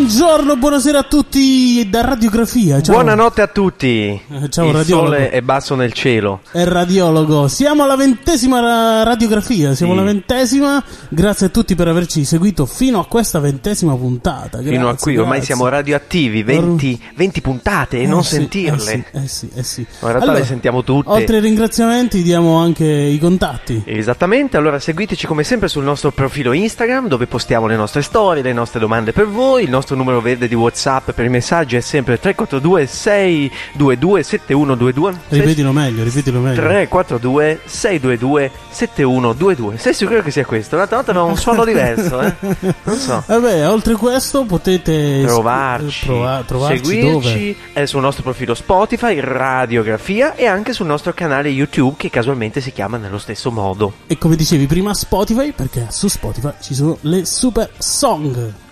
Buongiorno, buonasera a tutti da Radiografia. Ciao. Buonanotte a tutti. Eh, ciao, Il radiologo. sole è basso nel cielo. È radiologo. Siamo alla ventesima ra- radiografia. Siamo alla ventesima. Grazie a tutti per averci seguito fino a questa ventesima puntata. Fino a Grazie, qui ormai grazie. siamo radioattivi, 20, 20 puntate e Eh non sì, sentirle. Eh sì, eh sì, eh sì. In realtà le sentiamo tutte. Oltre ai ringraziamenti, diamo anche i contatti. Esattamente, allora seguiteci come sempre sul nostro profilo Instagram dove postiamo le nostre storie, le nostre domande per voi, il nostro numero verde di Whatsapp per i messaggi è sempre 342 622 7122 Ripetilo meglio, ripetilo meglio. 342 622 7122 Sei sicuro che sia questo? L'altra volta aveva un suono diverso, eh? Non so. Vabbè, oltre questo potete trovarci, eh, prova- trovarci seguirci è sul nostro profilo Spotify, Radiografia e anche sul nostro canale YouTube che casualmente si chiama nello stesso modo. E come dicevi prima Spotify, perché su Spotify ci sono le super song.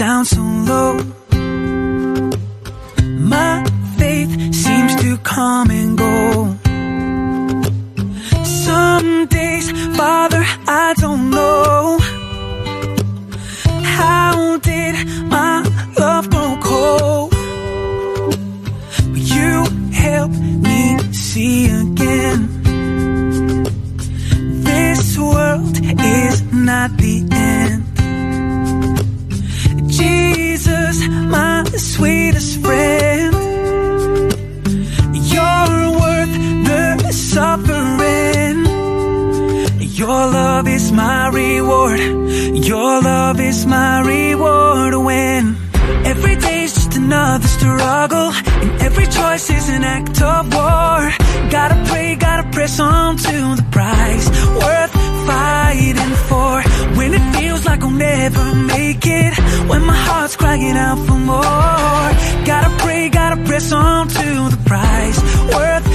Down so low. My faith seems to come and go. Some love is my reward. Your love is my reward when every day's just another struggle. And every choice is an act of war. Gotta pray, gotta press on to the prize. Worth fighting for. When it feels like I'll never make it. When my heart's crying out for more. Gotta pray, gotta press on to the prize. Worth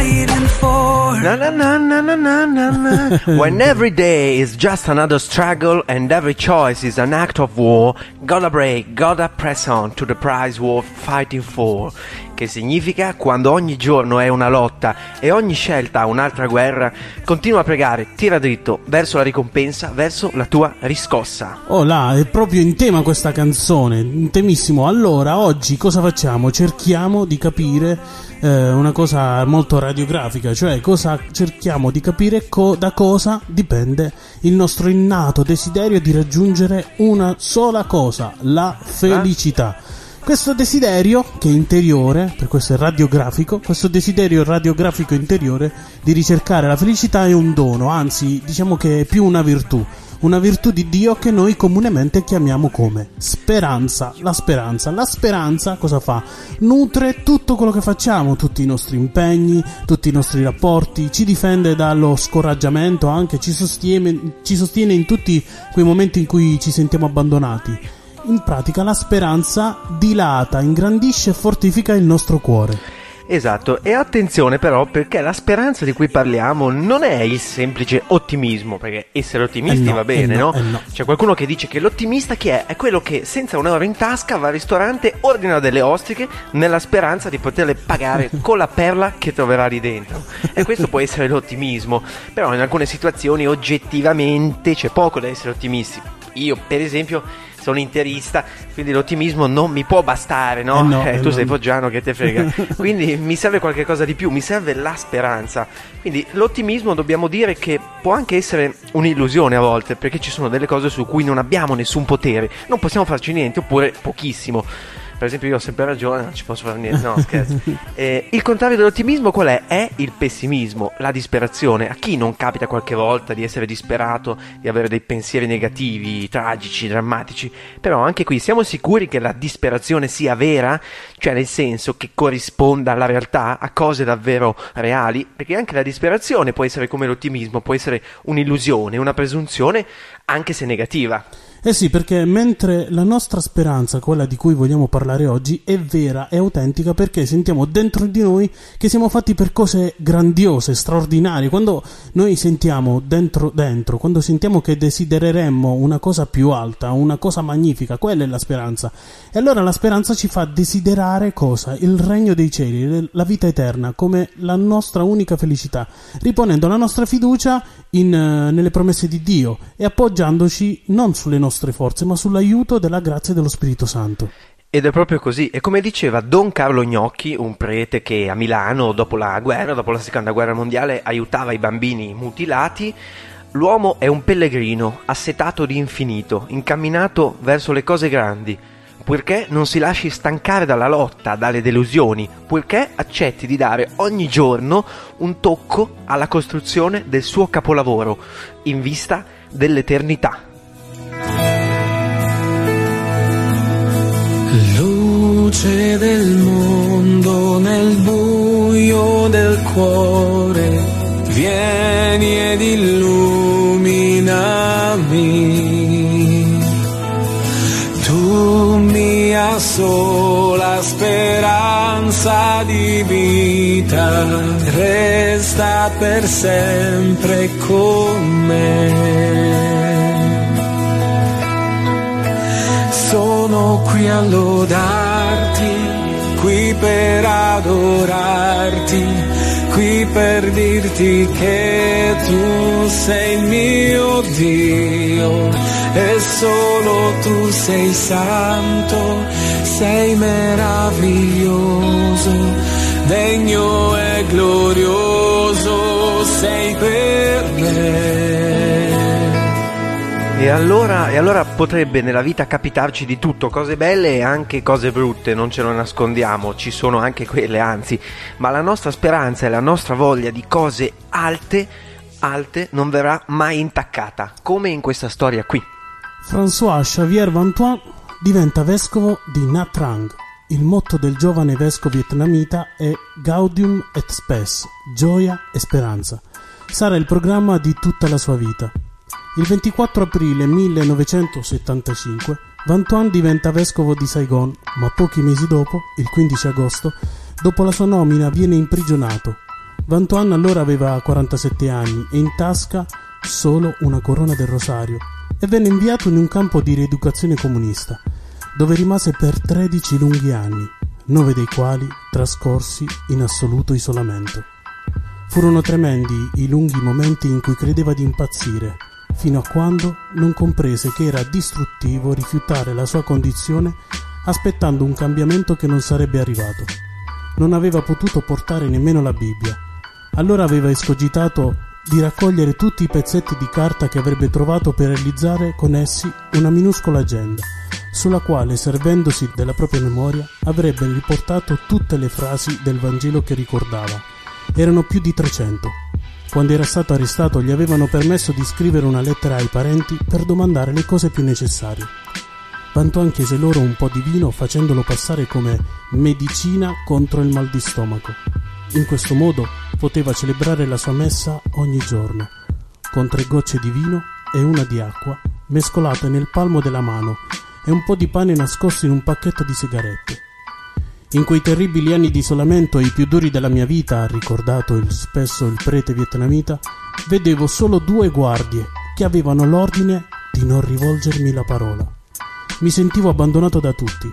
fighting for. Na na na na na na na. When every day is just another struggle and every choice is an act of war, gotta break, gotta press on to the prize worth fighting for. Che significa quando ogni giorno è una lotta e ogni scelta ha un'altra guerra, continua a pregare, tira dritto verso la ricompensa, verso la tua riscossa. Oh là, è proprio in tema questa canzone, in temissimo. Allora, oggi cosa facciamo? Cerchiamo di capire eh, una cosa molto radiografica, cioè cosa cerchiamo di capire co- da cosa dipende il nostro innato desiderio di raggiungere una sola cosa, la felicità. Questo desiderio, che è interiore, per questo è radiografico, questo desiderio radiografico interiore di ricercare la felicità è un dono, anzi diciamo che è più una virtù, una virtù di Dio che noi comunemente chiamiamo come speranza. La speranza, la speranza cosa fa? Nutre tutto quello che facciamo, tutti i nostri impegni, tutti i nostri rapporti, ci difende dallo scoraggiamento, anche ci sostiene, ci sostiene in tutti quei momenti in cui ci sentiamo abbandonati. In pratica la speranza dilata, ingrandisce e fortifica il nostro cuore. Esatto, e attenzione però perché la speranza di cui parliamo non è il semplice ottimismo, perché essere ottimisti Eh no, va bene, eh no, no? eh no. C'è qualcuno che dice che l'ottimista chi è? È quello che senza un euro in tasca va al ristorante, ordina delle ostriche nella speranza di poterle pagare con la perla che troverà lì dentro. E questo può essere l'ottimismo, però in alcune situazioni oggettivamente c'è poco da essere ottimisti. Io, per esempio, sono interista, quindi l'ottimismo non mi può bastare, no? Eh no, eh tu no. sei foggiano che te frega. Quindi mi serve qualche cosa di più, mi serve la speranza. Quindi l'ottimismo dobbiamo dire che può anche essere un'illusione a volte, perché ci sono delle cose su cui non abbiamo nessun potere, non possiamo farci niente oppure pochissimo. Per esempio io ho sempre ragione, non ci posso fare niente, no scherzo. Eh, il contrario dell'ottimismo qual è? È il pessimismo, la disperazione. A chi non capita qualche volta di essere disperato, di avere dei pensieri negativi, tragici, drammatici? Però anche qui siamo sicuri che la disperazione sia vera? Cioè nel senso che corrisponda alla realtà, a cose davvero reali? Perché anche la disperazione può essere come l'ottimismo, può essere un'illusione, una presunzione, anche se negativa. Eh sì, perché mentre la nostra speranza, quella di cui vogliamo parlare oggi, è vera, è autentica perché sentiamo dentro di noi che siamo fatti per cose grandiose, straordinarie. Quando noi sentiamo dentro, dentro, quando sentiamo che desidereremmo una cosa più alta, una cosa magnifica, quella è la speranza. E allora la speranza ci fa desiderare cosa? Il regno dei cieli, la vita eterna, come la nostra unica felicità, riponendo la nostra fiducia in, eh, nelle promesse di Dio e appoggiandoci non sulle nostre forze, ma sull'aiuto della grazia dello Spirito Santo. Ed è proprio così, e come diceva Don Carlo Gnocchi, un prete che a Milano, dopo la guerra, dopo la seconda guerra mondiale, aiutava i bambini mutilati, l'uomo è un pellegrino, assetato di infinito, incamminato verso le cose grandi, purché non si lasci stancare dalla lotta, dalle delusioni, purché accetti di dare ogni giorno un tocco alla costruzione del suo capolavoro, in vista dell'eternità. Luce del mondo nel buio del cuore, vieni ed illuminami. Mia sola speranza di vita, resta per sempre con me. Sono qui a lodarti, qui per adorarti, qui per dirti che tu sei mio Dio e solo tu sei santo, sei meraviglioso, degno e glorioso sei per me. E allora, e allora potrebbe nella vita capitarci di tutto, cose belle e anche cose brutte, non ce lo nascondiamo, ci sono anche quelle, anzi, ma la nostra speranza e la nostra voglia di cose alte, alte, non verrà mai intaccata, come in questa storia qui. François Xavier Vantuan diventa vescovo di Nha Trang. Il motto del giovane vescovo vietnamita è Gaudium et Spes, gioia e speranza. Sarà il programma di tutta la sua vita. Il 24 aprile 1975 Van Tuan diventa vescovo di Saigon, ma pochi mesi dopo, il 15 agosto, dopo la sua nomina viene imprigionato. Van Tuan allora aveva 47 anni e in tasca solo una corona del rosario e venne inviato in un campo di rieducazione comunista, dove rimase per 13 lunghi anni, nove dei quali trascorsi in assoluto isolamento. Furono tremendi i lunghi momenti in cui credeva di impazzire, fino a quando non comprese che era distruttivo rifiutare la sua condizione aspettando un cambiamento che non sarebbe arrivato. Non aveva potuto portare nemmeno la Bibbia. Allora aveva escogitato di raccogliere tutti i pezzetti di carta che avrebbe trovato per realizzare con essi una minuscola agenda, sulla quale, servendosi della propria memoria, avrebbe riportato tutte le frasi del Vangelo che ricordava. Erano più di 300. Quando era stato arrestato gli avevano permesso di scrivere una lettera ai parenti per domandare le cose più necessarie. Vantuan chiese loro un po' di vino facendolo passare come medicina contro il mal di stomaco. In questo modo poteva celebrare la sua messa ogni giorno, con tre gocce di vino e una di acqua, mescolate nel palmo della mano, e un po' di pane nascosto in un pacchetto di sigarette. In quei terribili anni di isolamento e i più duri della mia vita, ha ricordato il, spesso il prete vietnamita, vedevo solo due guardie che avevano l'ordine di non rivolgermi la parola. Mi sentivo abbandonato da tutti.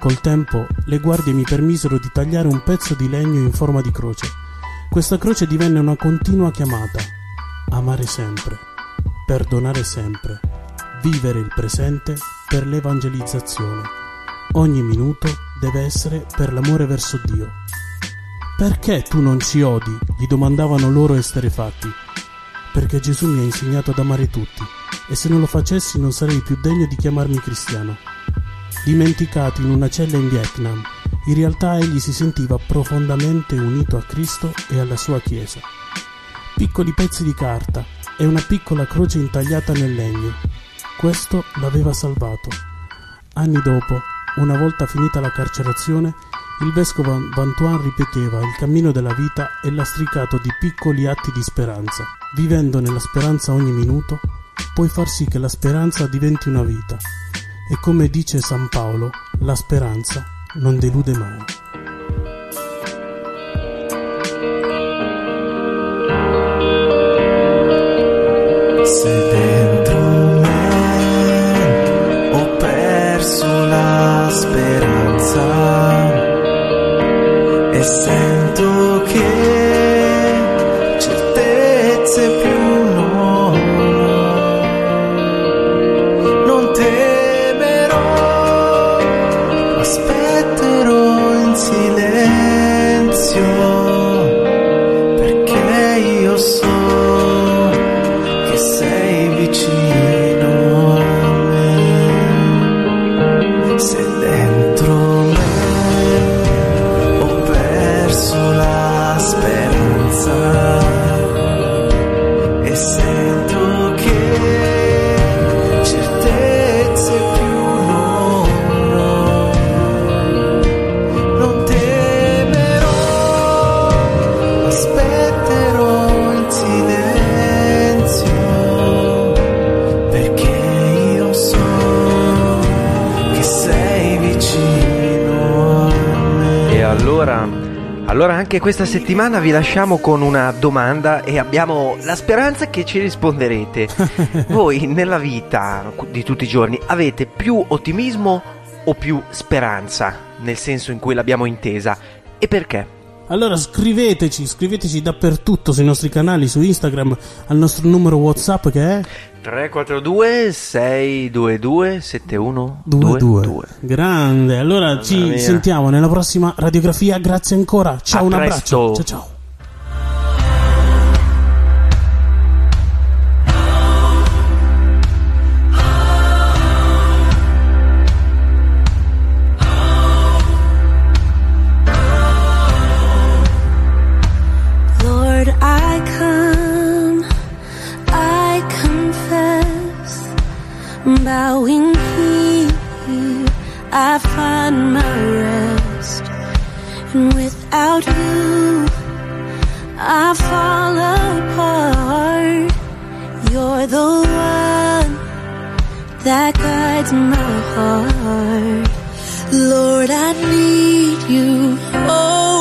Col tempo le guardie mi permisero di tagliare un pezzo di legno in forma di croce. Questa croce divenne una continua chiamata. Amare sempre, perdonare sempre, vivere il presente per l'evangelizzazione. Ogni minuto deve essere per l'amore verso Dio. Perché tu non ci odi? gli domandavano loro esterefatti. Perché Gesù mi ha insegnato ad amare tutti, e se non lo facessi non sarei più degno di chiamarmi cristiano. Dimenticato in una cella in Vietnam, in realtà egli si sentiva profondamente unito a Cristo e alla sua Chiesa. Piccoli pezzi di carta e una piccola croce intagliata nel legno. Questo l'aveva salvato. Anni dopo, una volta finita la carcerazione, il vescovo Vantuan ripeteva il cammino della vita è lastricato di piccoli atti di speranza. Vivendo nella speranza ogni minuto, puoi far sì che la speranza diventi una vita. E come dice San Paolo, la speranza non delude mai. Anche questa settimana vi lasciamo con una domanda e abbiamo la speranza che ci risponderete. Voi nella vita di tutti i giorni avete più ottimismo o più speranza, nel senso in cui l'abbiamo intesa? E perché? Allora scriveteci, scriveteci dappertutto sui nostri canali, su Instagram, al nostro numero WhatsApp che è 342 622 7122. Grande. Allora Mamma ci mia. sentiamo nella prossima radiografia. Grazie ancora. Ciao, A un presto. abbraccio. Ciao ciao. Bowing here, I find my rest. And without you, I fall apart. You're the one that guides my heart. Lord, I need you. Oh,